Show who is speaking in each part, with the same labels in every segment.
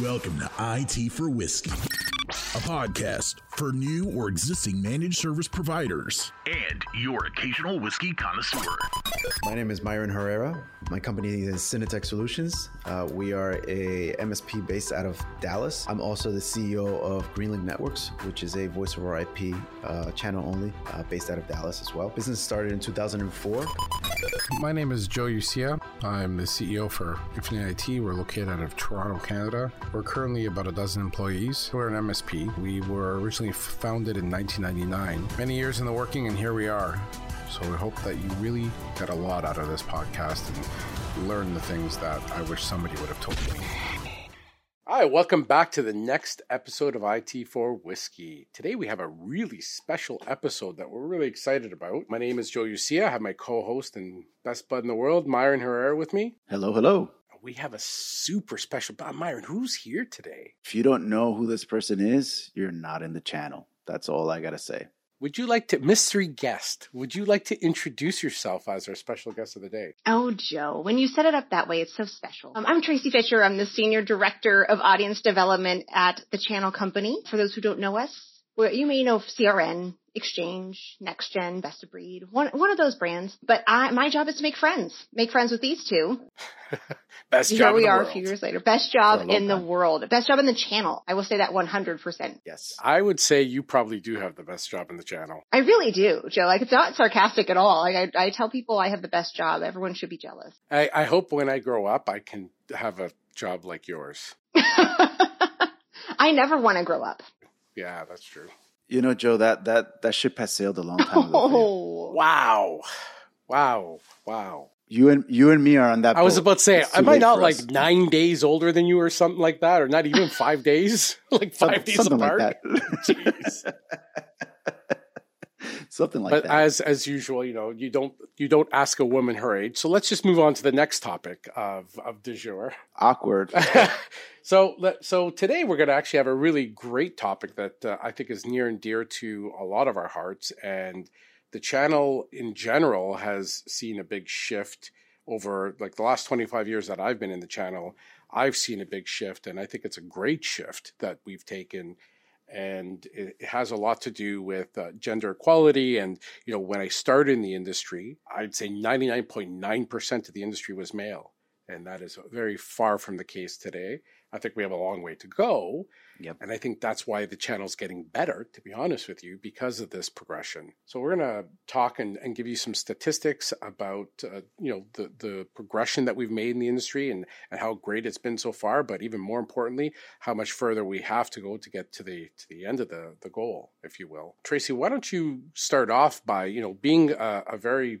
Speaker 1: Welcome to IT for Whiskey, a podcast for new or existing managed service providers and your occasional whiskey connoisseur.
Speaker 2: My name is Myron Herrera. My company is Cinetech Solutions. Uh, we are a MSP based out of Dallas. I'm also the CEO of Greenlink Networks, which is a voice over IP uh, channel only uh, based out of Dallas as well. Business started in 2004.
Speaker 3: My name is Joe Ucia. I'm the CEO for Infinite IT. We're located out of Toronto, Canada. We're currently about a dozen employees. We're an MSP. We were originally founded in 1999. Many years in the working, and here we are. So we hope that you really get a lot out of this podcast and learn the things that I wish somebody would have told me. Hi, welcome back to the next episode of IT for Whiskey. Today we have a really special episode that we're really excited about. My name is Joe Ucia. I have my co-host and best bud in the world, Myron Herrera, with me.
Speaker 4: Hello, hello.
Speaker 3: We have a super special uh, Myron. Who's here today?
Speaker 4: If you don't know who this person is, you're not in the channel. That's all I gotta say.
Speaker 3: Would you like to, mystery guest, would you like to introduce yourself as our special guest of the day?
Speaker 5: Oh, Joe, when you set it up that way, it's so special. Um, I'm Tracy Fisher. I'm the Senior Director of Audience Development at the Channel Company. For those who don't know us, well, you may know CRN, Exchange, NextGen, Best of Breed, one one of those brands. But I, my job is to make friends, make friends with these two.
Speaker 3: Best
Speaker 5: Here
Speaker 3: job
Speaker 5: we
Speaker 3: in the
Speaker 5: are
Speaker 3: world.
Speaker 5: a few years later. Best job in the world. Best job in the channel. I will say that 100%.
Speaker 4: Yes.
Speaker 3: I would say you probably do have the best job in the channel.
Speaker 5: I really do, Joe. Like it's not sarcastic at all. Like I, I tell people I have the best job. Everyone should be jealous.
Speaker 3: I, I hope when I grow up, I can have a job like yours.
Speaker 5: I never want to grow up.
Speaker 3: Yeah, that's true.
Speaker 4: You know, Joe, that that that ship has sailed a long time ago.
Speaker 5: Oh,
Speaker 3: Wow. Wow. Wow.
Speaker 4: You and you and me are on that.
Speaker 3: I was about to say, am I not like
Speaker 4: us.
Speaker 3: nine days older than you or something like that? Or not even five days? like
Speaker 4: Some-
Speaker 3: five days
Speaker 4: something
Speaker 3: apart?
Speaker 4: like that?
Speaker 3: Jeez.
Speaker 4: Something like that.
Speaker 3: but
Speaker 4: that.
Speaker 3: as as usual, you know, you don't you don't ask a woman her age. So let's just move on to the next topic of of du jour.
Speaker 4: Awkward.
Speaker 3: so let, so today we're going to actually have a really great topic that uh, I think is near and dear to a lot of our hearts, and the channel in general has seen a big shift over like the last 25 years that I've been in the channel. I've seen a big shift, and I think it's a great shift that we've taken. And it has a lot to do with uh, gender equality. And, you know, when I started in the industry, I'd say 99.9% of the industry was male and that is very far from the case today. I think we have a long way to go.
Speaker 4: Yep.
Speaker 3: And I think that's why the channel's getting better, to be honest with you, because of this progression. So we're going to talk and, and give you some statistics about, uh, you know, the, the progression that we've made in the industry and, and how great it's been so far. But even more importantly, how much further we have to go to get to the, to the end of the, the goal, if you will. Tracy, why don't you start off by, you know, being a, a very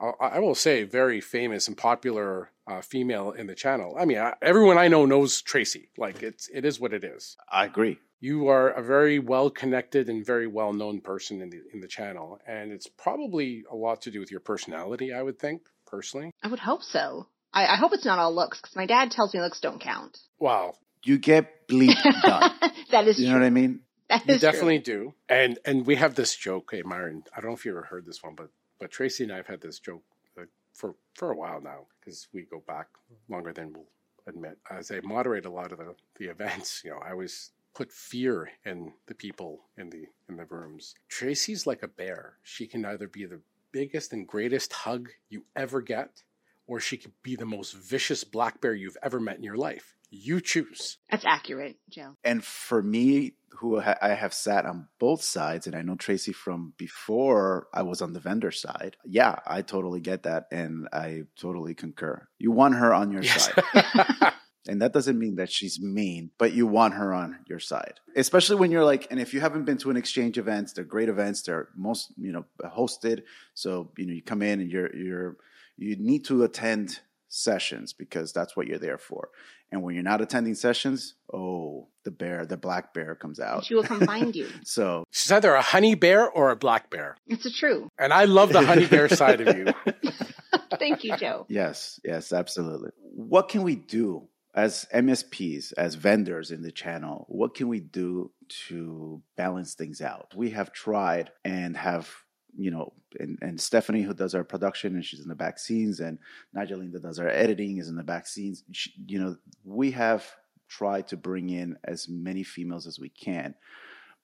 Speaker 3: I I will say, very famous and popular uh, female in the channel. I mean, I, everyone I know knows Tracy. Like it's it is what it is.
Speaker 4: I agree.
Speaker 3: You are a very well connected and very well known person in the in the channel, and it's probably a lot to do with your personality. I would think personally.
Speaker 5: I would hope so. I, I hope it's not all looks because my dad tells me looks don't count.
Speaker 3: Wow,
Speaker 4: You get bleep done.
Speaker 5: that is
Speaker 4: You know what I mean?
Speaker 5: That
Speaker 3: you
Speaker 5: is true.
Speaker 3: definitely do. And and we have this joke, hey Myron. I don't know if you ever heard this one, but but Tracy and I have had this joke uh, for for a while now because we go back longer than we'll admit. As I moderate a lot of the the events, you know, I always put fear in the people in the in the rooms. Tracy's like a bear. She can either be the biggest and greatest hug you ever get, or she could be the most vicious black bear you've ever met in your life. You choose.
Speaker 5: That's accurate, Joe.
Speaker 4: And for me, who ha- I have sat on both sides, and I know Tracy from before I was on the vendor side. Yeah, I totally get that, and I totally concur. You want her on your
Speaker 3: Yes.
Speaker 4: side. And that doesn't mean that she's mean, but you want her on your side. Especially when you're like, and if you haven't been to an exchange events, they're great events. They're most, you know, hosted. So, you know, you come in and you're, you're, you need to attend sessions because that's what you're there for. And when you're not attending sessions, oh, the bear, the black bear comes out.
Speaker 5: She will come find you.
Speaker 4: So
Speaker 3: She's either a honey bear or a black bear.
Speaker 5: It's a true.
Speaker 3: And I love the honey bear side of you.
Speaker 5: Thank you, Joe.
Speaker 4: Yes, yes, absolutely. What can we do as MSPs, as vendors in the channel? What can we do to balance things out? We have tried and have, you know, and, and Stephanie, who does our production and she's in the back scenes, and Nigelina that does our editing is in the back scenes. She, you know, we have tried to bring in as many females as we can.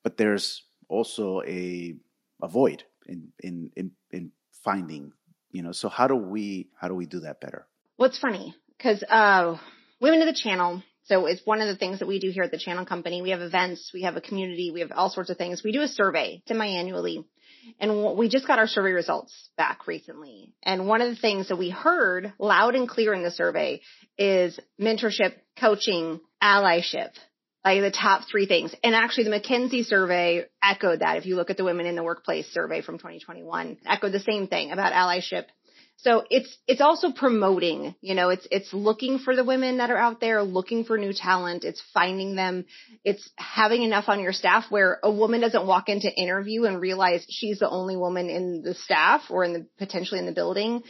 Speaker 4: But there's also a a void in in in, in finding, you know. So how do we how do we do that better?
Speaker 5: What's funny because uh, women of the channel. So it's one of the things that we do here at the channel company. We have events, we have a community, we have all sorts of things. We do a survey semi-annually and we just got our survey results back recently. And one of the things that we heard loud and clear in the survey is mentorship, coaching, allyship, like the top three things. And actually the McKinsey survey echoed that. If you look at the women in the workplace survey from 2021, echoed the same thing about allyship so it's, it's also promoting, you know, it's, it's looking for the women that are out there, looking for new talent. It's finding them. It's having enough on your staff where a woman doesn't walk into interview and realize she's the only woman in the staff or in the potentially in the building.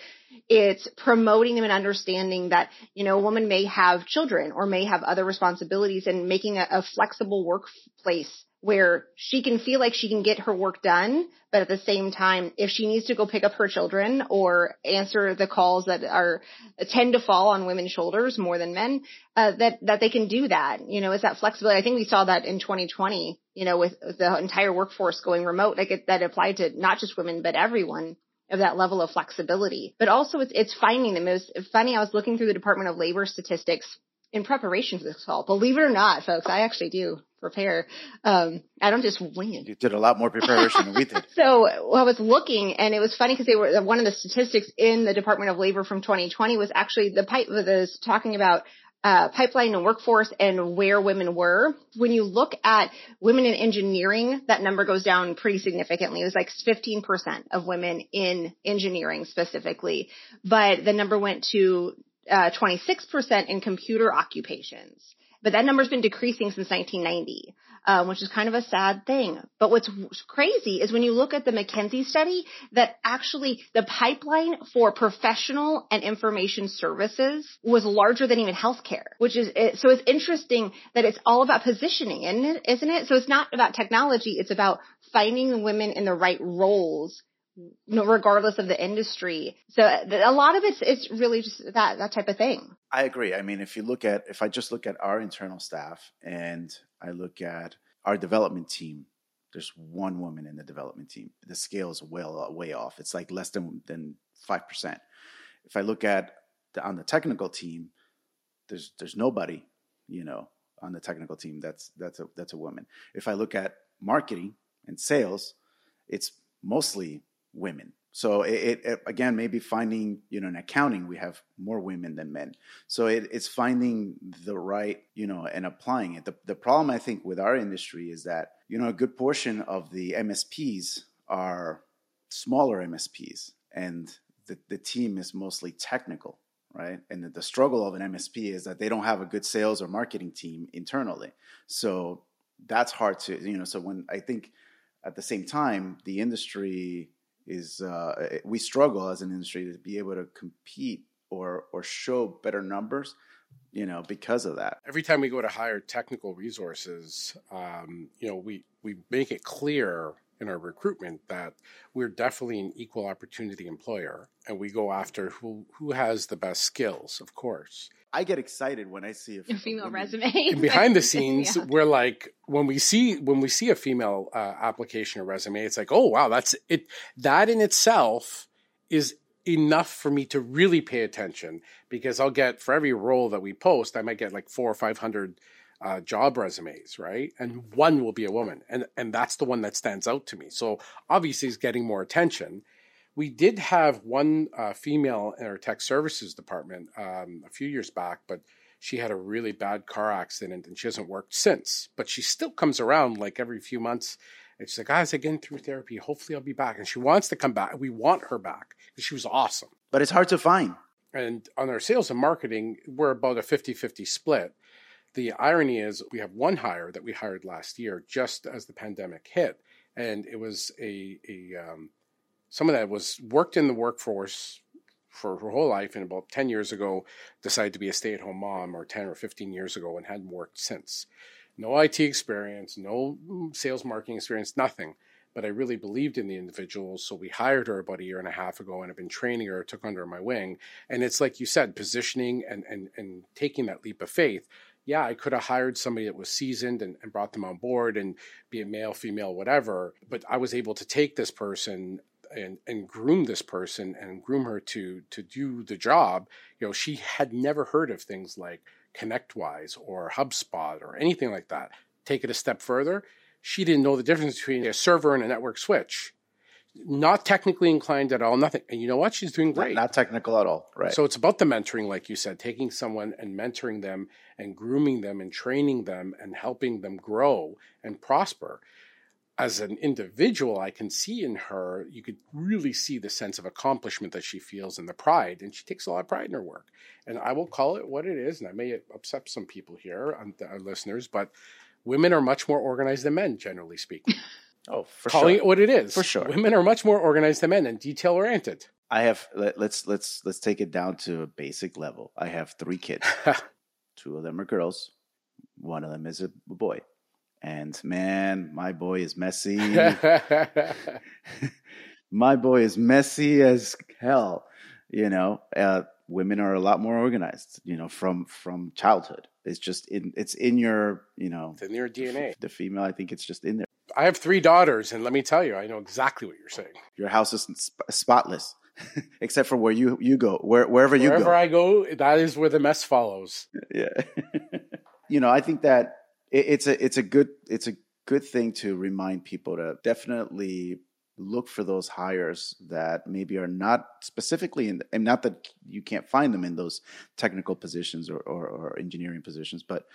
Speaker 5: It's promoting them and understanding that, you know, a woman may have children or may have other responsibilities and making a, a flexible workplace where she can feel like she can get her work done, but at the same time, if she needs to go pick up her children or answer the calls that are tend to fall on women's shoulders more than men, uh, that that they can do that. You know, it's that flexibility. I think we saw that in 2020. You know, with the entire workforce going remote, like it, that applied to not just women but everyone of that level of flexibility. But also, it's it's finding the most funny. I was looking through the Department of Labor statistics in preparation for this call. Believe it or not, folks, I actually do prepare. Um, I don't just wing it.
Speaker 4: You did a lot more preparation than we did.
Speaker 5: So well, I was looking, and it was funny because they were one of the statistics in the Department of Labor from 2020 was actually the pipe was talking about uh, pipeline and workforce and where women were. When you look at women in engineering, that number goes down pretty significantly. It was like 15% of women in engineering specifically, but the number went to uh, 26% in computer occupations. But that number's been decreasing since 1990, um, which is kind of a sad thing. But what's crazy is when you look at the McKinsey study that actually the pipeline for professional and information services was larger than even healthcare, which is, so it's interesting that it's all about positioning, isn't it? So it's not about technology. It's about finding the women in the right roles regardless of the industry. So a lot of it's it's really just that that type of thing.
Speaker 4: I agree. I mean, if you look at if I just look at our internal staff and I look at our development team, there's one woman in the development team. The scale is well uh, way off. It's like less than than five percent. If I look at the, on the technical team, there's there's nobody, you know, on the technical team that's that's a that's a woman. If I look at marketing and sales, it's mostly women. So it, it, again, maybe finding you know in accounting we have more women than men. So it, it's finding the right you know and applying it. The, the problem I think with our industry is that you know a good portion of the MSPs are smaller MSPs, and the, the team is mostly technical, right? And the, the struggle of an MSP is that they don't have a good sales or marketing team internally. So that's hard to you know. So when I think at the same time the industry is uh, we struggle as an industry to be able to compete or or show better numbers you know because of that.
Speaker 3: Every time we go to hire technical resources um, you know we we make it clear in our recruitment that we're definitely an equal opportunity employer and we go after who who has the best skills of course
Speaker 4: I get excited when I see a,
Speaker 5: a female resume.
Speaker 3: And behind the scenes, yeah. we're like when we see when we see a female uh, application or resume, it's like, oh wow, that's it. That in itself is enough for me to really pay attention because I'll get for every role that we post, I might get like four or five hundred uh, job resumes, right? And one will be a woman, and and that's the one that stands out to me. So obviously, it's getting more attention we did have one uh, female in our tech services department um, a few years back, but she had a really bad car accident and she hasn't worked since. But she still comes around like every few months. And she's like, guys, I'm getting through therapy. Hopefully I'll be back. And she wants to come back. We want her back because she was awesome.
Speaker 4: But it's hard to find.
Speaker 3: And on our sales and marketing, we're about a 50 50 split. The irony is, we have one hire that we hired last year just as the pandemic hit. And it was a, a um, some of that was worked in the workforce for her whole life and about 10 years ago decided to be a stay-at-home mom or 10 or 15 years ago and hadn't worked since. No it experience no sales marketing experience nothing. But i really believed in the individual so we hired her about a year and a half ago and i've been training her took under my wing. And it's like you said positioning and and, and taking that leap of faith yeah, I could have hired somebody that was seasoned and, and brought them on board and be a male, female, whatever. But I was able to take this person and, and groom this person and groom her to to do the job. You know, she had never heard of things like ConnectWise or HubSpot or anything like that. Take it a step further, she didn't know the difference between a server and a network switch not technically inclined at all, nothing. And you know what? She's doing great.
Speaker 4: Not, not, technical at all, right?
Speaker 3: So it's about the mentoring, like you said, taking someone and mentoring them and grooming them and training them and helping them grow and prosper. As an individual, I can see in her, you could really see the sense of accomplishment that she feels and the pride. And she takes a lot of pride in her work. And I will call it what it is. And I may upset some people here, our uh, listeners, but women are much more organized than men, generally speaking.
Speaker 4: Oh, for
Speaker 3: calling
Speaker 4: sure.
Speaker 3: it what it is.
Speaker 4: For sure.
Speaker 3: Women are much more organized than men and detail oriented.
Speaker 4: I have let, let's let's let's take it down to a basic level. I have three kids. Two of them are girls. One of them is a boy. And man, my boy is messy. my boy is messy as hell. You know, uh, women are a lot more organized. You know, from from childhood. It's just in it's in your you know
Speaker 3: it's in your DNA.
Speaker 4: The female, I think it's just in there.
Speaker 3: I have three daughters, and let me tell you, I know exactly what you're saying.
Speaker 4: Your house is sp- spotless, except for where you you go, where, wherever you go. wherever.
Speaker 3: I go, that is where the mess follows.
Speaker 4: Yeah, you know, I think that it, it's a it's a good it's a good thing to remind people to definitely look for those hires that maybe are not specifically in and not that you can't find them in those technical positions or, or, or engineering positions but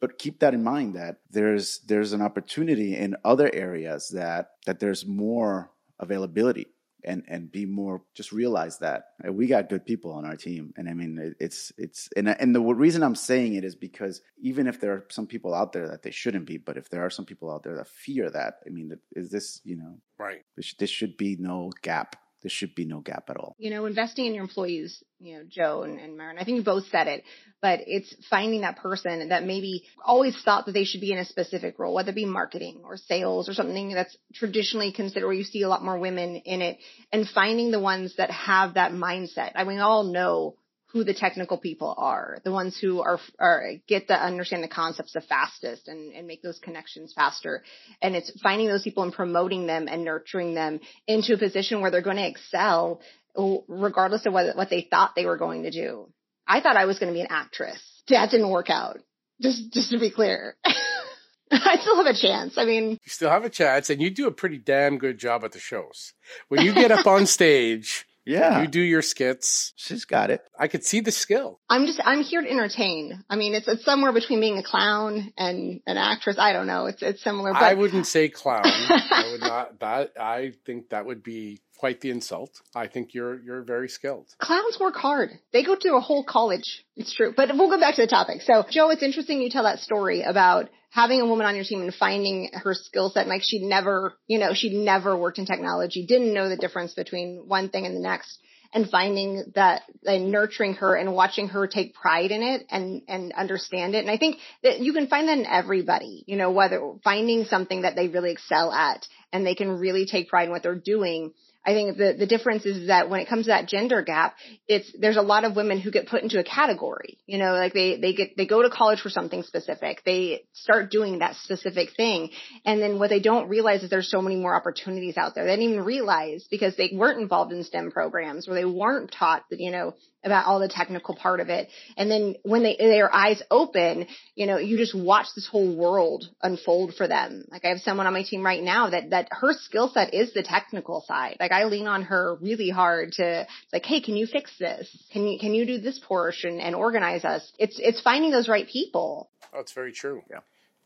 Speaker 4: but keep that in mind that there's there's an opportunity in other areas that that there's more availability and and be more just realize that we got good people on our team. And i mean it's it's and and the reason i'm saying it is because even if there are some people out there that they shouldn't be but if there are some people out there that fear that i mean is this you know
Speaker 3: right.
Speaker 4: this, this should be no gap there should be no gap at all.
Speaker 5: You know, investing in your employees, you know, Joe and, and Myron, I think you both said it, but it's finding that person that maybe always thought that they should be in a specific role, whether it be marketing or sales or something that's traditionally considered where you see a lot more women in it and finding the ones that have that mindset. I mean, all know who the technical people are, the ones who are, are get to understand the concepts the fastest and, and make those connections faster. And it's finding those people and promoting them and nurturing them into a position where they're going to excel regardless of what, what they thought they were going to do. I thought I was going to be an actress. That didn't work out. Just, just to be clear. I still have a chance. I mean,
Speaker 3: you still have a chance, and you do a pretty damn good job at the shows. When you get up on stage,
Speaker 4: yeah.
Speaker 3: You do your skits.
Speaker 4: She's got it.
Speaker 3: I could see the skill.
Speaker 5: I'm just I'm here to entertain. I mean, it's it's somewhere between being a clown and an actress. I don't know. It's it's similar. But...
Speaker 3: I wouldn't say clown. I would not. That I think that would be quite the insult. I think you're you're very skilled.
Speaker 5: Clowns work hard. They go to a whole college. It's true. But we'll go back to the topic. So, Joe, it's interesting you tell that story about having a woman on your team and finding her skill set. Like she'd never, you know, she'd never worked in technology, didn't know the difference between one thing and the next and finding that and nurturing her and watching her take pride in it and and understand it. And I think that you can find that in everybody, you know, whether finding something that they really excel at and they can really take pride in what they're doing I think the, the difference is that when it comes to that gender gap, it's, there's a lot of women who get put into a category, you know, like they, they get, they go to college for something specific. They start doing that specific thing. And then what they don't realize is there's so many more opportunities out there. They didn't even realize because they weren't involved in STEM programs or they weren't taught that, you know, about all the technical part of it. And then when they, their eyes open, you know, you just watch this whole world unfold for them. Like I have someone on my team right now that, that her skill set is the technical side. Like I lean on her really hard to like, Hey, can you fix this? Can you, can you do this portion and organize us? It's, it's finding those right people.
Speaker 3: Oh, it's very true.
Speaker 4: Yeah.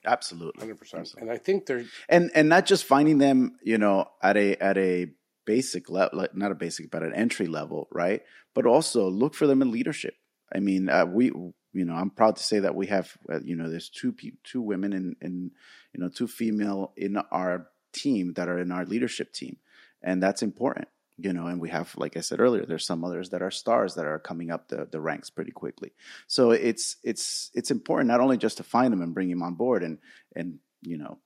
Speaker 4: Absolutely.
Speaker 3: 100%. And I think they're,
Speaker 4: and, and not just finding them, you know, at a, at a, basic level, not a basic, but an entry level, right? But also look for them in leadership. I mean, uh, we, you know, I'm proud to say that we have, uh, you know, there's two two women and and you know two female in our team that are in our leadership team, and that's important. You know, and we have, like I said earlier, there's some others that are stars that are coming up the, the ranks pretty quickly. So it's it's it's important not only just to find them and bring them on board, and and you know,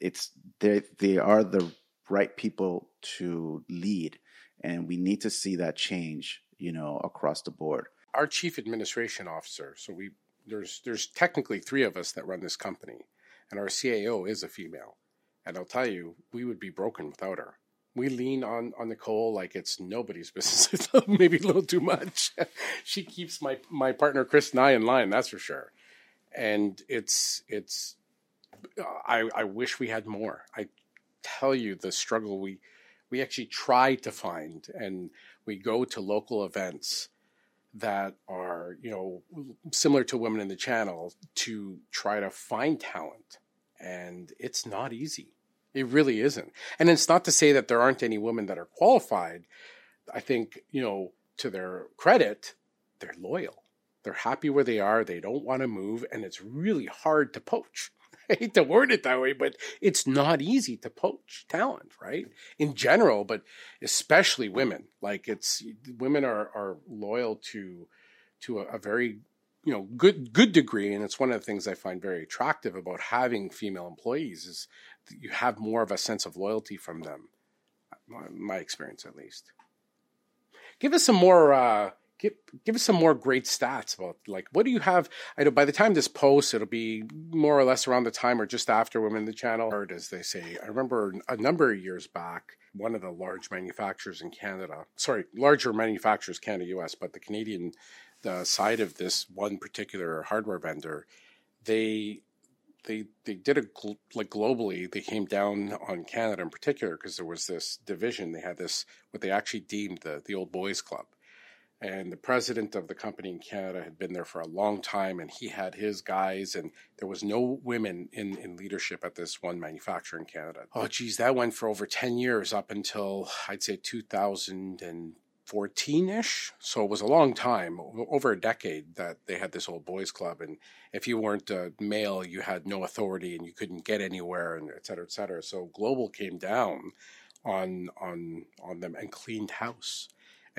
Speaker 4: it's they they are the right people to lead. And we need to see that change, you know, across the board.
Speaker 3: Our chief administration officer, so we there's there's technically three of us that run this company, and our CAO is a female. And I'll tell you, we would be broken without her. We lean on on Nicole like it's nobody's business. Maybe a little too much. she keeps my my partner Chris and I in line. That's for sure. And it's it's. I I wish we had more. I tell you the struggle we we actually try to find, and we go to local events that are you know similar to women in the channel to try to find talent. And it's not easy. It really isn't. And it's not to say that there aren't any women that are qualified. I think you know to their credit they're loyal. They're happy where they are. They don't want to move. And it's really hard to poach I hate to word it that way, but it's not easy to poach talent, right? In general, but especially women. Like it's women are are loyal to to a, a very you know good good degree, and it's one of the things I find very attractive about having female employees is you have more of a sense of loyalty from them. My, my experience, at least. Give us some more. Uh, give give us some more great stats about like what do you have? I know by the time this posts, it'll be more or less around the time or just after Women in the Channel, or as they say. I remember a number of years back, one of the large manufacturers in Canada, sorry, larger manufacturers, Canada, US, but the Canadian the side of this one particular hardware vendor, they they they did it gl- like globally. They came down on Canada in particular because there was this division. They had this what they actually deemed the the old boys club, and the president of the company in Canada had been there for a long time, and he had his guys, and there was no women in, in leadership at this one manufacturer in Canada. Oh, geez, that went for over 10 years up until I'd say 2014 ish. So it was a long time, over a decade, that they had this old boys club. And if you weren't a male, you had no authority and you couldn't get anywhere, and et cetera, et cetera. So Global came down on on on them and cleaned house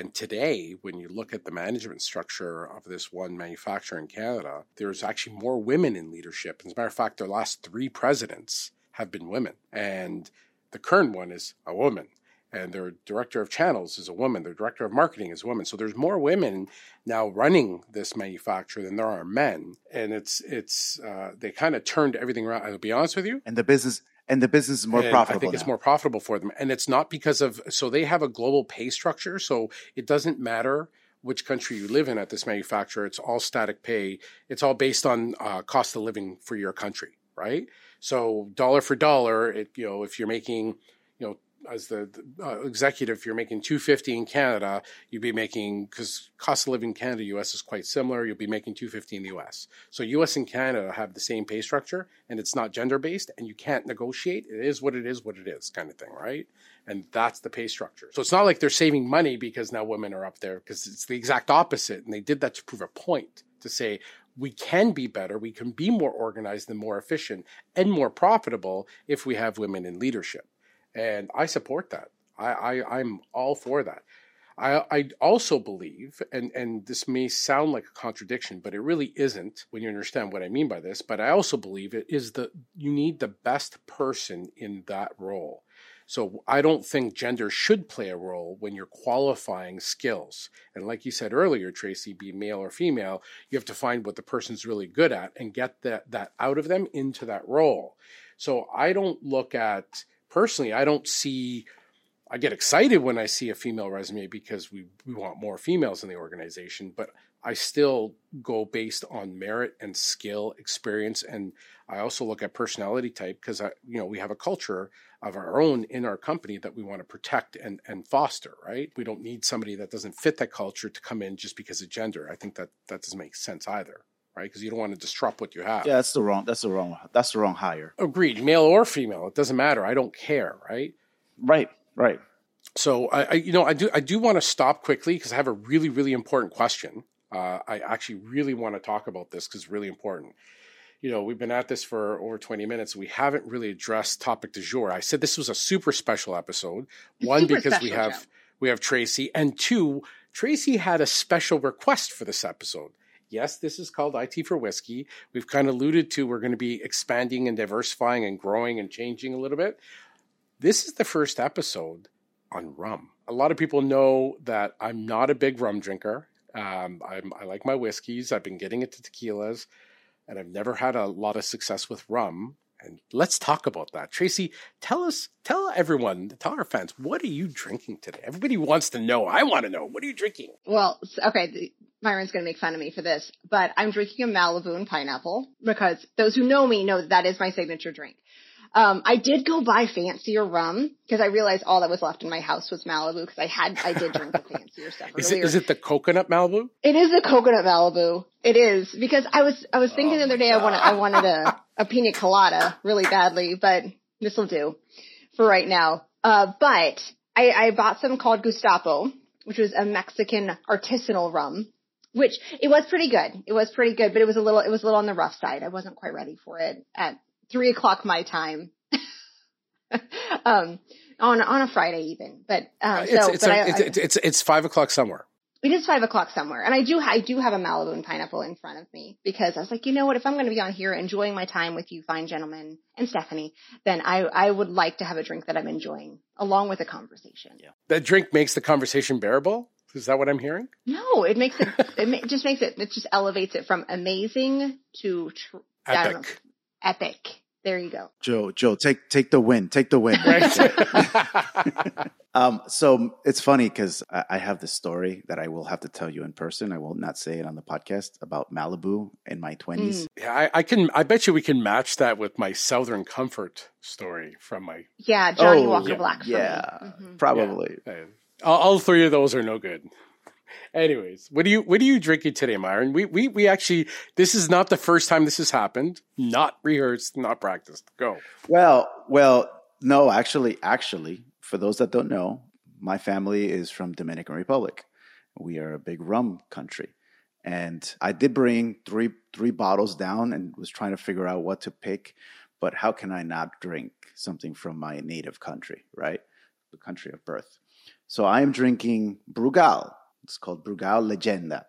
Speaker 3: and today, when you look at the management structure of this one manufacturer in Canada, there's actually more women in leadership. As a matter of fact, their last three presidents have been women. And the current one is a woman. And their director of channels is a woman. Their director of marketing is a woman. So there's more women now running this manufacturer than there are men. And it's it's uh, they kind of turned everything around. I'll be honest with you.
Speaker 4: And the business and the business is more
Speaker 3: and
Speaker 4: profitable.
Speaker 3: I think
Speaker 4: now.
Speaker 3: it's more profitable for them, and it's not because of so they have a global pay structure, so it doesn't matter which country you live in at this manufacturer. It's all static pay. It's all based on uh, cost of living for your country, right? So dollar for dollar, it you know if you're making as the, uh, executive, if you're making 250 in Canada, you'd be making because cost of living in Canada, US is quite similar. You'll be making 250 in the US. So US and Canada have the same pay structure, and it's not gender based, and you can't negotiate. It is what it is, what it is, kind of thing, right? And that's the pay structure. So it's not like they're saving money because now women are up there, because it's the exact opposite. And they did that to prove a point to say we can be better, we can be more organized and more efficient and more profitable if we have women in leadership and I support that. I, I I'm all for that. I I also believe, and and this may sound like a contradiction, but it really isn't when you understand what I mean by this. But I also believe it is the you need the best person in that role. So I don't think gender should play a role when you're qualifying skills. And like you said earlier, Tracy, be male or female, you have to find what the person's really good at and get that that out of them into that role. So I don't look at personally, I don't see. I get excited when I see a female resume because we, we want more females in the organization, but I still go based on merit and skill, experience, and I also look at personality type because I, you know, we have a culture of our own in our company that we want to protect and and foster. Right? We don't need somebody that doesn't fit that culture to come in just because of gender. I think that that doesn't make sense either right? Because you don't want to disrupt what you have.
Speaker 4: Yeah, that's the wrong. That's the wrong. That's the wrong hire.
Speaker 3: Agreed, male or female, it doesn't matter. I don't care, right?
Speaker 4: Right, right.
Speaker 3: So I, I you know, I do, I do want to stop quickly because I have a really, really important question. Uh, I actually really want to talk about this because it's really important. You know, we've been at this for over 20 minutes. We haven't really addressed topic du jour. I said this was a super special episode. One,
Speaker 5: Super
Speaker 3: because we have
Speaker 5: Joe.
Speaker 3: we have Tracy, and two, Tracy had a special request for this episode. Yes, this is called IT for Whiskey. We've kind of alluded to we're going to be expanding and diversifying and growing and changing a little bit. This is the first episode on rum. A lot of people know that I'm not a big rum drinker. Um, I like my whiskeys. I've been getting into tequilas, and I've never had a lot of success with rum. And let's talk about that. Tracy, tell us, tell everyone, tell our fans, what are you drinking today? Everybody wants to know. I want to know. What are you drinking?
Speaker 5: Well, okay, Myron's going to make fun of me for this, but I'm drinking a Malibu and pineapple because those who know me know that, that is my signature drink. Um, I did go buy fancier rum because I realized all that was left in my house was Malibu because I had, I did drink the fancier stuff.
Speaker 3: Is it, is it the coconut Malibu?
Speaker 5: It is the coconut Malibu. It is because I was, I was thinking oh the other day I wanted, I wanted a, a pina colada really badly, but this will do for right now. Uh, but I, I bought some called Gestapo, which was a Mexican artisanal rum which it was pretty good. It was pretty good, but it was a little, it was a little on the rough side. I wasn't quite ready for it at three o'clock my time. um, on on a Friday even, but um,
Speaker 3: it's,
Speaker 5: so
Speaker 3: it's,
Speaker 5: but
Speaker 3: a,
Speaker 5: I,
Speaker 3: it's, it's, it's it's five o'clock somewhere.
Speaker 5: It is five o'clock somewhere, and I do I do have a Malibu and pineapple in front of me because I was like, you know what? If I'm going to be on here enjoying my time with you, fine gentlemen, and Stephanie, then I I would like to have a drink that I'm enjoying along with a conversation.
Speaker 3: Yeah, that drink makes the conversation bearable. Is that what I'm hearing?
Speaker 5: No, it makes it. it just makes it. It just elevates it from amazing to tr-
Speaker 3: epic.
Speaker 5: Epic. There you go.
Speaker 4: Joe, Joe, take take the win. Take the win. um, so it's funny because I, I, have this story that I will have to tell you in person. I will not say it on the podcast about Malibu in my twenties.
Speaker 3: Mm. Yeah, I, I, can. I bet you we can match that with my Southern Comfort story from my.
Speaker 5: Yeah, Johnnie oh, Walker
Speaker 4: yeah,
Speaker 5: Black.
Speaker 4: yeah, mm-hmm. probably.
Speaker 3: Yeah. All, three of those are no good. Anyways, what do you what are you drinking today, Myron? We we we actually this is not the first time this has happened. Not rehearsed, not practiced. Go.
Speaker 4: Well, well, no, actually, actually, for those that don't know, my family is from Dominican Republic. We are a big rum country. And I did bring three three bottles down and was trying to figure out what to pick, but how can I not drink something from my native country, right? The country of birth. So I am drinking Brugal, it's called Brugal Leyenda.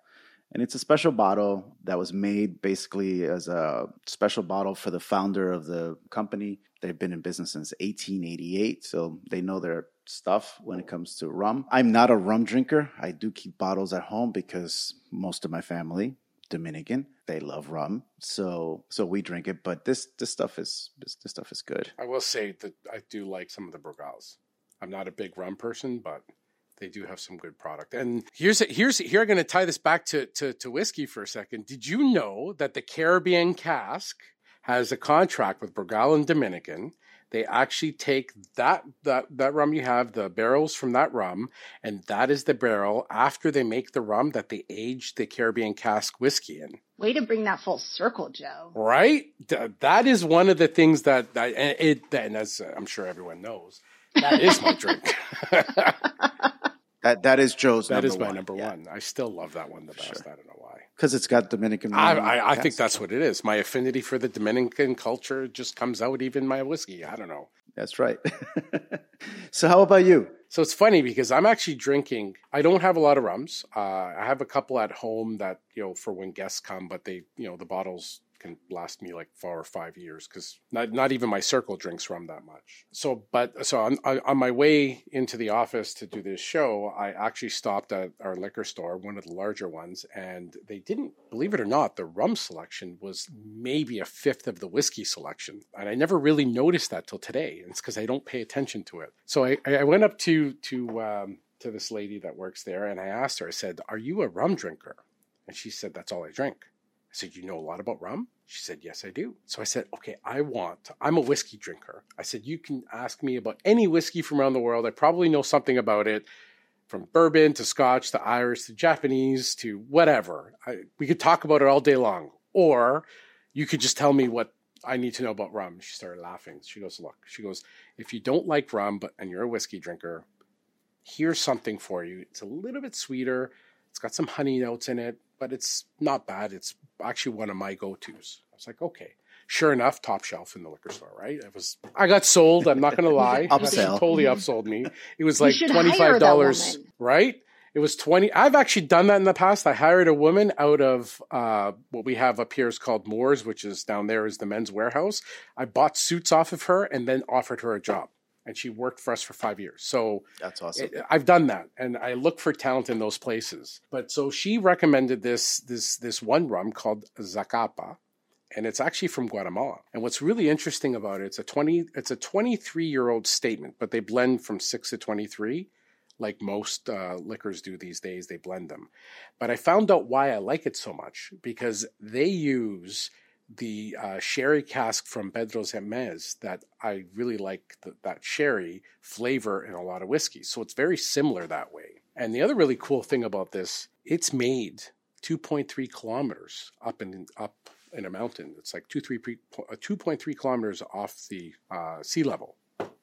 Speaker 4: And it's a special bottle that was made basically as a special bottle for the founder of the company. They've been in business since 1888, so they know their stuff when it comes to rum. I'm not a rum drinker. I do keep bottles at home because most of my family, Dominican, they love rum. So so we drink it, but this this stuff is this, this stuff is good.
Speaker 3: I will say that I do like some of the Brugals. I'm not a big rum person, but they do have some good product. And here's here's here I'm going to tie this back to, to to whiskey for a second. Did you know that the Caribbean cask has a contract with Brugal and Dominican? They actually take that that that rum you have, the barrels from that rum, and that is the barrel after they make the rum that they age the Caribbean cask whiskey in.
Speaker 5: Way to bring that full circle, Joe.
Speaker 3: Right? That is one of the things that, that it, and as uh, I'm sure everyone knows, that is my drink.
Speaker 4: That that is Joe's.
Speaker 3: That is my
Speaker 4: one.
Speaker 3: number yeah. one. I still love that one the best. Sure. I don't know why.
Speaker 4: Because it's got Dominican.
Speaker 3: I, I, I think that's what it is. My affinity for the Dominican culture just comes out even my whiskey. I don't know.
Speaker 4: That's right. so how about you?
Speaker 3: So it's funny because I'm actually drinking. I don't have a lot of rums. Uh, I have a couple at home that you know for when guests come, but they you know the bottles can last me like four or five years because not not even my circle drinks rum that much. So, but so on, on my way into the office to do this show, I actually stopped at our liquor store, one of the larger ones, and they didn't believe it or not, the rum selection was maybe a fifth of the whiskey selection, and I never really noticed that till today. It's because I don't pay attention to it. So I, I went up to to um, to this lady that works there, and I asked her. I said, "Are you a rum drinker?" And she said, "That's all I drink." I said, You know a lot about rum? She said, Yes, I do. So I said, Okay, I want, I'm a whiskey drinker. I said, You can ask me about any whiskey from around the world. I probably know something about it from bourbon to scotch to Irish to Japanese to whatever. I, we could talk about it all day long. Or you could just tell me what I need to know about rum. She started laughing. She goes, Look, she goes, If you don't like rum, but and you're a whiskey drinker, here's something for you. It's a little bit sweeter. It's got some honey notes in it, but it's not bad. It's actually one of my go tos. I was like, okay. Sure enough, top shelf in the liquor store, right? It was. I got sold. I'm not going to lie.
Speaker 4: Upsell.
Speaker 3: totally upsold me. It was like twenty five dollars, right? It was twenty. I've actually done that in the past. I hired a woman out of uh, what we have up here is called Moores, which is down there is the men's warehouse. I bought suits off of her and then offered her a job. And she worked for us for five years. So
Speaker 4: That's awesome.
Speaker 3: I've done that, and I look for talent in those places. But so she recommended this this this one rum called Zacapa, and it's actually from Guatemala. And what's really interesting about it, it's a twenty it's a twenty three year old statement, but they blend from six to twenty three. Like most uh, liquors do these days, they blend them. But I found out why I like it so much because they use the uh, sherry cask from Pedro Ximénez that I really like the, that sherry flavor in a lot of whiskeys. So it's very similar that way. And the other really cool thing about this, it's made 2.3 kilometers up in up in a mountain. It's like two three pre- uh, 2.3 kilometers off the uh, sea level,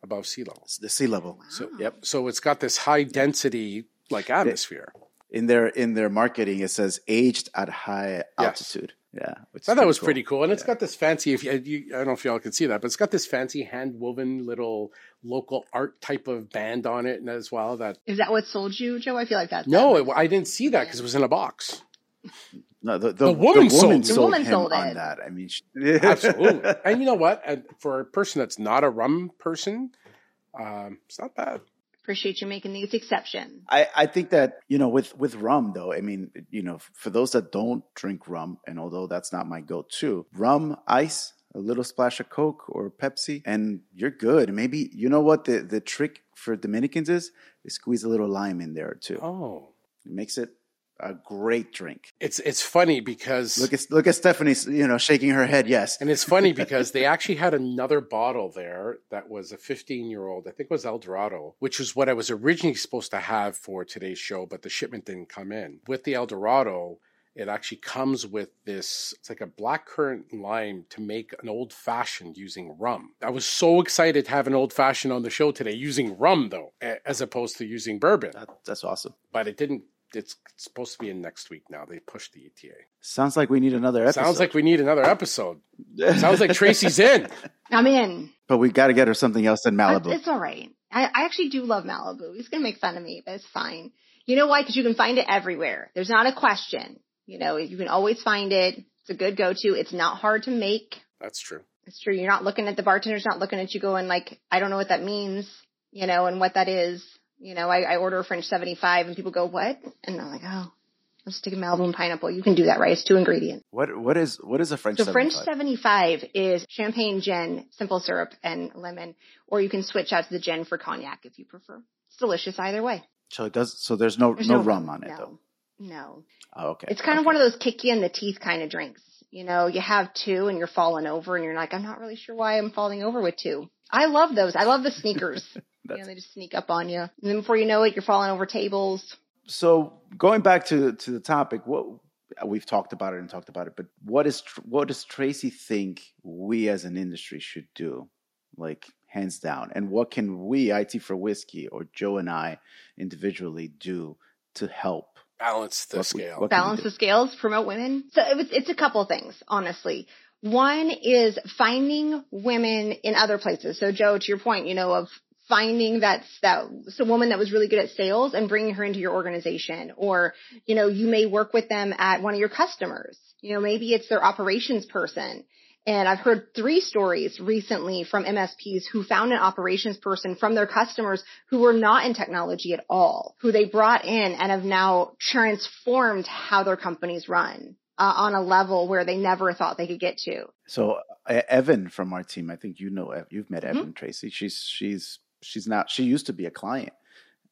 Speaker 3: above sea level.
Speaker 4: It's the sea level. Wow.
Speaker 3: So
Speaker 4: Yep.
Speaker 3: So it's got this high density like atmosphere.
Speaker 4: In their in their marketing, it says aged at high
Speaker 3: Yes.
Speaker 4: Altitude. Yeah, which
Speaker 3: I thought that was
Speaker 4: cool.
Speaker 3: pretty cool, and it's got this fancy. If you, you, I don't know if y'all can see that, but it's got this fancy hand woven little local art type of band on it, and as well that.
Speaker 5: Is that what sold you, Joe? I feel like that.
Speaker 3: No, it, I didn't see that because it was in a box.
Speaker 4: No, the, the,
Speaker 3: The woman sold it.
Speaker 5: The woman
Speaker 4: him
Speaker 5: sold
Speaker 4: on that. I mean, she,
Speaker 3: Absolutely, and you know what? For a person that's not a rum person, um, it's not bad.
Speaker 5: Appreciate you making these exceptions.
Speaker 4: I, I think that you know with with rum though I mean you know for those that don't drink rum and although that's not my go-to rum ice a little splash of coke or pepsi and you're good. Maybe you know what the the trick for Dominicans is? Is squeeze a little lime in there too.
Speaker 3: Oh,
Speaker 4: it makes it a great drink
Speaker 3: it's it's funny because
Speaker 4: look at look at Stephanie you know shaking her head yes
Speaker 3: And it's funny because they actually had another bottle there that was a 15 year old, I think it was El Dorado, which was what I was originally supposed to have for today's show, but the shipment didn't come in. With the El Dorado, it actually comes with this, it's like a black currant lime to make an old fashioned using rum. I was so excited to have an old fashioned on the show today using rum though, as opposed to using bourbon,
Speaker 4: that, that's awesome
Speaker 3: but it didn't. It's supposed to be in next week now. They pushed the ETA.
Speaker 4: sounds like we need another episode
Speaker 3: Sounds like we need another episode. Sounds like Tracy's in.
Speaker 5: I'm in.
Speaker 4: but we got to get her something else in
Speaker 5: uh,
Speaker 4: Malibu
Speaker 5: it's all right. I, I actually do love Malibu. He's gonna make fun of me, but it's fine. You know why? Because you can find it everywhere. There's not a question. You know, you can always find it. It's a good go-to. It's not hard to make.
Speaker 3: That's true.
Speaker 5: It's true. You're not looking at the bartender's not looking at you going like, I don't know what that means, you know, and what that is. You know, I, I order a French 75 and people go, what? And I'm like, oh, let's stick a Malibu and pineapple. You can do that, right? It's two ingredients.
Speaker 4: what what is what is a French
Speaker 5: So French
Speaker 4: 75?
Speaker 5: 75 is champagne, gin, simple syrup, and lemon, or you can switch out to the gin for cognac if you prefer. It's delicious either way.
Speaker 4: So it does. So there's no
Speaker 5: There's
Speaker 4: no, rum on it
Speaker 5: no,
Speaker 4: though.
Speaker 5: No.
Speaker 4: Oh, okay.
Speaker 5: It's kind of one of those kick you in the teeth kind of drinks. You know, you have two and you're falling over and you're like, I'm not really sure why I'm falling over with two. I love those. I love the sneakers. you know,
Speaker 4: That's-
Speaker 5: they just sneak up on you. And then before you know it, you're falling over tables.
Speaker 4: So going back to to the topic, what we've talked about it and talked about it, but what is what does Tracy think we as an industry should do, like hands down, and what can we IT for whiskey or Joe and I individually do to help
Speaker 3: balance the
Speaker 4: What
Speaker 3: scale.
Speaker 4: what- we
Speaker 5: balance the scales, promote women. So it was, it's a couple things, honestly. One is finding women in other places. So Joe, to your point, you know, of finding that, that, so woman that was really good at sales and bringing her into your organization. Or, you know, you may work with them at one of your customers. You know, maybe it's their operations person. And I've heard three stories recently from MSPs who found an operations person from their customers who were not in technology at all, who they brought in and have now transformed how their companies run uh, on a level where they never thought they could get to.
Speaker 4: So uh, Evan from our team, I think you know you've met
Speaker 5: Mm-hmm.
Speaker 4: Evan Tracy. She's she's she's not she used to be a client,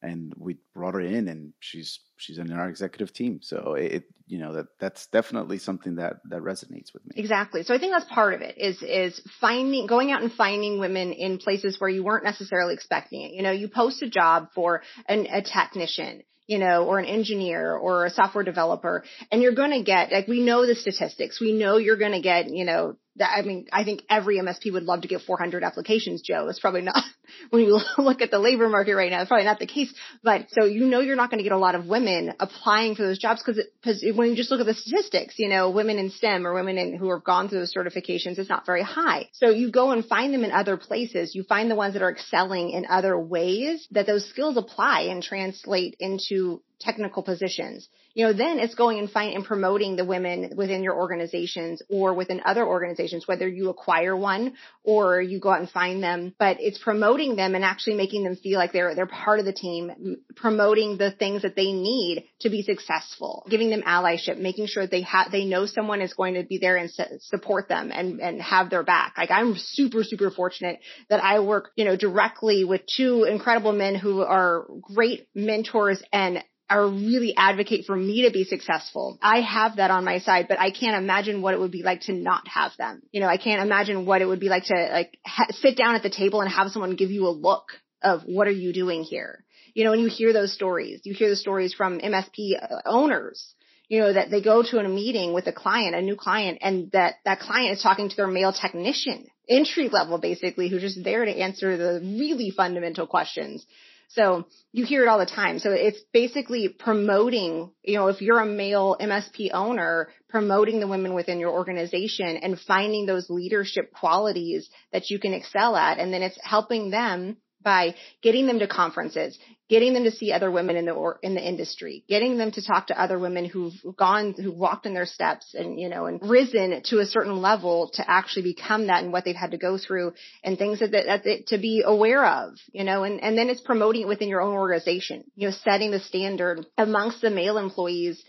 Speaker 4: and we brought her in, and she's she's in our executive team. So it you know that that's definitely something that that resonates with me.
Speaker 5: Exactly. So I think that's part of it is is finding going out and finding women in places where you weren't necessarily expecting it. You know, you post a job for an, a technician, you know, or an engineer or a software developer, and you're going to get like we know the statistics. We know you're going to get, you know, that I mean, I think every MSP would love to get 400 applications, Joe. It's probably not when you look at the labor market right now. It's probably not the case. But so you know you're not going to get a lot of women applying for those jobs because because when you just look at the statistics, you know, women in STEM or women in, who have gone through those certifications is not very high. So you go and find them in other places. You find the ones that are excelling in other ways that those skills apply and translate into technical positions. You know, then it's going and find and promoting the women within your organizations or within other organizations, whether you acquire one or you go out and find them, but it's promoting them and actually making them feel like they're, they're part of the team, promoting the things that they need to be successful, giving them allyship, making sure they have, they know someone is going to be there and su- support them and, and have their back. Like I'm super, super fortunate that I work, you know, directly with two incredible men who are great mentors and are really advocate for me to be successful. I have that on my side, but I can't imagine what it would be like to not have them. You know, I can't imagine what it would be like to like ha- sit down at the table and have someone give you a look of what are you doing here? You know, and you hear those stories. You hear the stories from MSP owners you know, that they go to a meeting with a client, a new client, and that that client is talking to their male technician, entry level basically, who's just there to answer the really fundamental questions. So you hear it all the time. So it's basically promoting, you know, if you're a male MSP owner, promoting the women within your organization and finding those leadership qualities that you can excel at. And then it's helping them by getting them to conferences, getting them to see other women in the or, in the industry, getting them to talk to other women who've gone, who've walked in their steps and you know and risen to a certain level to actually become that and what they've had to go through and things that, that, that to be aware of, you know, and and then it's promoting it within your own organization, you know, setting the standard amongst the male employees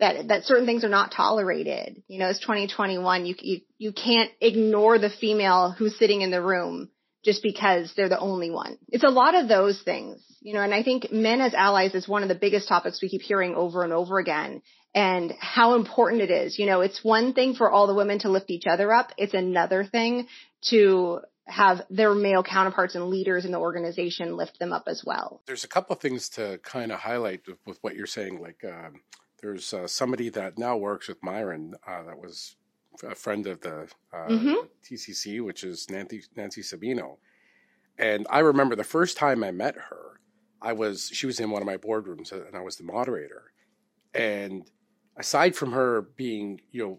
Speaker 5: that that certain things are not tolerated. You know, it's 2021. You you you can't ignore the female who's sitting in the room just because they're the only one. It's a lot of those things, you know, and I think men as allies is one of the biggest topics we keep hearing over and over again and how important it is. You know, it's one thing for all the women to lift each other up. It's another thing to have their male counterparts and leaders in the organization lift them up as well.
Speaker 3: There's a couple of things to kind of highlight with, what you're saying. Like, um, there's uh, somebody that now works with Myron uh, that was a friend of the uh, mm-hmm. TCC, which is Nancy Nancy Sabino. And I remember the first time I met her, I was she was in one of my boardrooms and I was the moderator. And aside from her being, you know,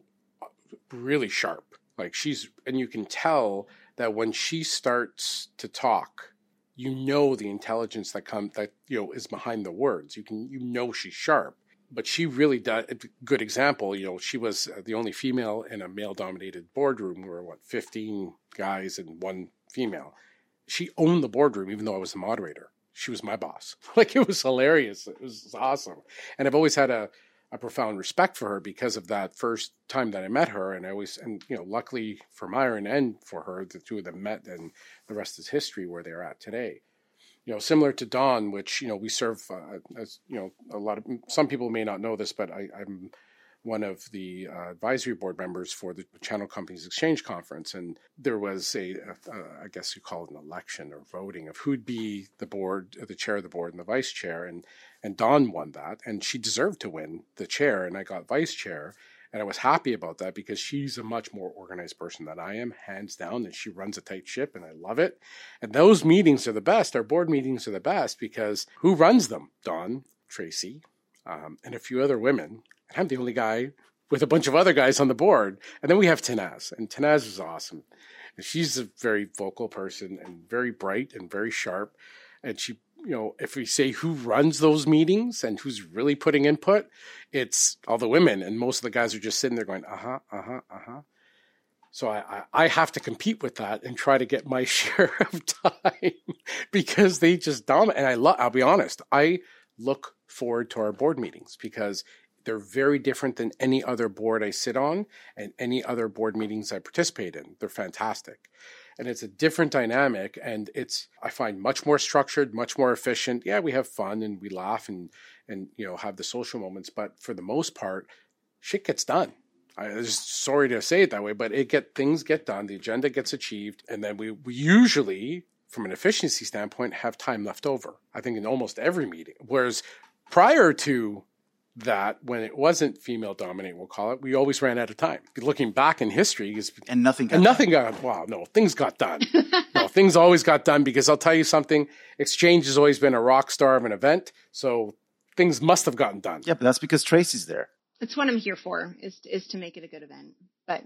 Speaker 3: really sharp, like she's and you can tell that when she starts to talk, you know the intelligence that comes that you know is behind the words. You can you know she's sharp but she really does a good example you know she was uh, the only female in a male dominated boardroom we were what 15 guys and one female. She owned the boardroom even though i was the moderator. She was my boss. Like it was hilarious. It was awesome. And i've always had a, a profound respect for her because of that first time that i met her and i always and you know luckily for myron and for her the two of them met and the rest is history where they're at today you know, similar to Dawn, which you know we serve uh, as you know a lot of some people may not know this, but I, am one of the uh, advisory board members for the Channel Companies Exchange Conference, and there was a, I guess you call it an election or voting of who'd be the board, the chair of the board, and the vice chair, and and Dawn won that, and she deserved to win the chair, and I got vice chair, and I was happy about that because she's a much more organized person than I am, hands down, and she runs a tight ship and I love it. And those meetings are the best. Our board meetings are the best because who runs them? Dawn, Tracy, um, and a few other women. And I'm the only guy with a bunch of other guys on the board. And then we have Tanaz, and Tanaz is awesome. And she's a very vocal person and very bright and very sharp. And she you know, if we say who runs those meetings and who's really putting input, it's all the women, and most of the guys are just sitting there going, uh huh, uh huh, uh huh. So I, I, I have to compete with that and try to get my share of time because they just dominate. And I love, I'll be honest, I look forward to our board meetings because they're very different than any other board I sit on and any other board meetings I participate in. They're fantastic and it's a different dynamic and it's i find much more structured much more efficient yeah we have fun and we laugh and and you know have the social moments but for the most part shit gets done I am sorry to say it that way, but it get things get done, the agenda gets achieved, and then we, we usually, from an efficiency standpoint, have time left over. I think in almost every meeting. Whereas prior to that when it wasn't female dominated, we'll call it, we always ran out of time. Looking back in history,
Speaker 4: and nothing got
Speaker 3: and nothing got. Wow, no, things got done. no, things always got done because I'll tell you something. Exchange has always been a rock star of an event, so things must have gotten done.
Speaker 4: Yeah, but that's because Tracy's there.
Speaker 5: That's what I'm here for is is to make it a good event. But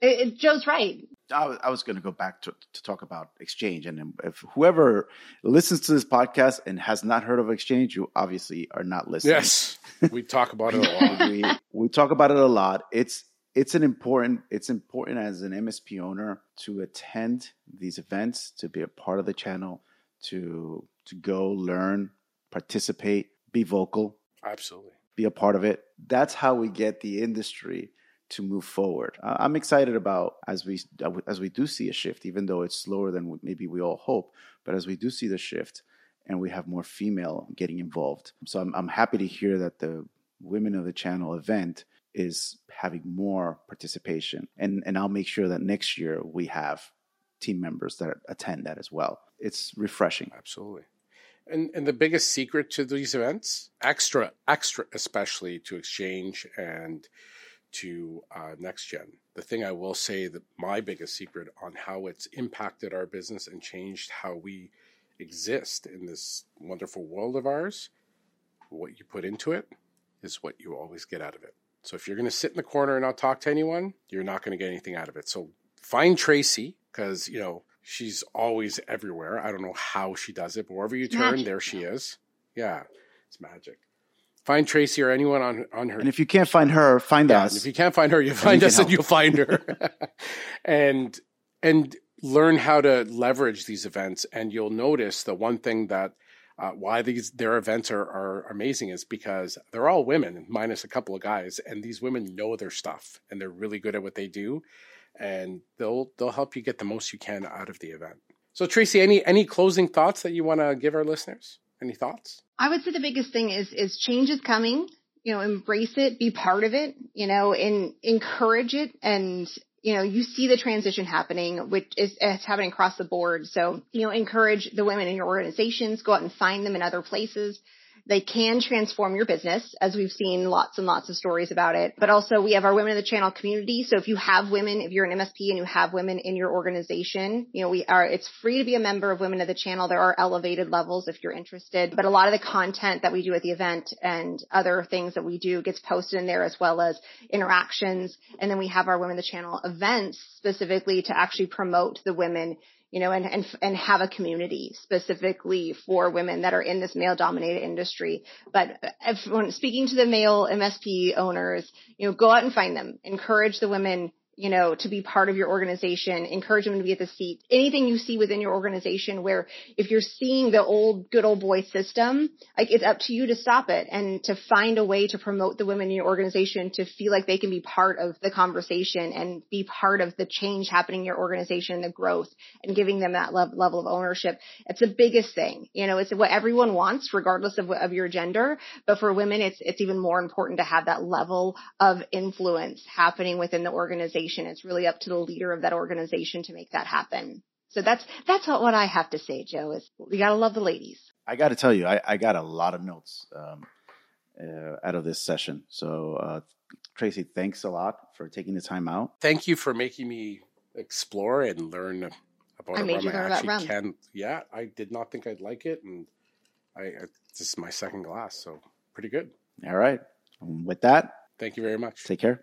Speaker 5: it, it, Joe's right.
Speaker 4: I was, I was going to go back to, to talk about exchange. And if whoever listens to this podcast and has not heard of exchange, you obviously are not listening.
Speaker 3: Yes, we talk about it a lot.
Speaker 4: we, we talk about it a lot. It's it's an important it's important as an MSP owner to attend these events, to be a part of the channel, to to go learn, participate, be vocal,
Speaker 3: Absolutely.
Speaker 4: be a part of it. That's how we get the industry to move forward. I'm excited about as we as we do see a shift, even though it's slower than maybe we all hope. But as we do see the shift, and we have more female getting involved, so I'm, I'm happy to hear that the Women of the Channel event is having more participation, and and I'll make sure that next year we have team members that attend that as well. It's refreshing.
Speaker 3: Absolutely. And and the biggest secret to these events, extra extra especially to exchange and to uh, next gen. The thing I will say that my biggest secret on how it's impacted our business and changed how we exist in this wonderful world of ours, what you put into it is what you always get out of it. So if you're going to sit in the corner and not talk to anyone, you're not going to get anything out of it. So find Tracy because, you know, she's always everywhere. I don't know how she does it, but wherever you turn,
Speaker 5: Magic.
Speaker 3: there she is. Yeah, it's magic. Find Tracy or anyone on on her
Speaker 4: And if you can't find her, find
Speaker 3: yeah,
Speaker 4: us.
Speaker 3: if you can't find her, you find us and you'll find her. and and learn how to leverage these events. And you'll notice the one thing that uh, why these their events are, are amazing is because they're all women, minus a couple of guys, and these women know their stuff and they're really good at what they do, and they'll they'll help you get the most you can out of the event. So Tracy, any any closing thoughts that you want to give our listeners? Any thoughts?
Speaker 5: I would say the biggest thing is is change is coming. You know, embrace it, be part of it. You know, and encourage it, and you know, you see the transition happening, which is it's happening across the board. So you know, encourage the women in your organizations. Go out and find them in other places. They can transform your business, as we've seen lots and lots of stories about it. But also, we have our Women of the Channel community. So if you have women, if you're an MSP and you have women in your organization, you know, we are, it's free to be a member of Women of the Channel. There are elevated levels if you're interested. But a lot of the content that we do at the event and other things that we do gets posted in there as well as interactions. And then we have our Women of the Channel events specifically to actually promote the women you know, and, and, and have a community specifically for women that are in this male dominated industry. But if, when speaking to the male MSP owners, you know, go out and find them, encourage the women, you know, to be part of your organization, encourage them to be at the seat. Anything you see within your organization where if you're seeing the old, good old boy system, like it's up to you to stop it and to find a way to promote the women in your organization to feel like they can be part of the conversation and be part of the change happening in your organization and the growth and giving them that lev- level of ownership. It's the biggest thing. You know, it's what everyone wants regardless of, of your gender. But for women, it's, it's even more important to have that level of influence happening within the organization. It's really up to the leader of that organization to make that happen. So that's, that's what I have to say, Joe, is you gotta love the ladies.
Speaker 4: I got to tell you, I, I got a lot of notes um, uh, out of this session. So, uh, Tracy, thanks a lot for taking the time out.
Speaker 3: thank you for making me explore and learn about
Speaker 5: I
Speaker 3: a
Speaker 5: made
Speaker 3: rum
Speaker 5: you
Speaker 3: I
Speaker 5: learn about
Speaker 3: actually
Speaker 5: rum.
Speaker 3: can. Yeah, I did not think I'd like it, and I I- this is my second glass, so pretty good.
Speaker 4: All right. With that,
Speaker 3: Thank you very much.
Speaker 4: take care.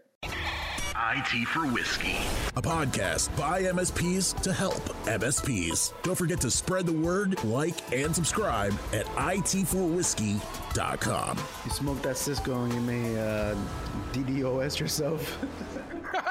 Speaker 1: IT for Whiskey, a podcast by MSPs to help MSPs. Don't forget to spread the word, like, and subscribe at it4whiskey.com.
Speaker 2: You smoke that Cisco and you may uh, DDoS yourself.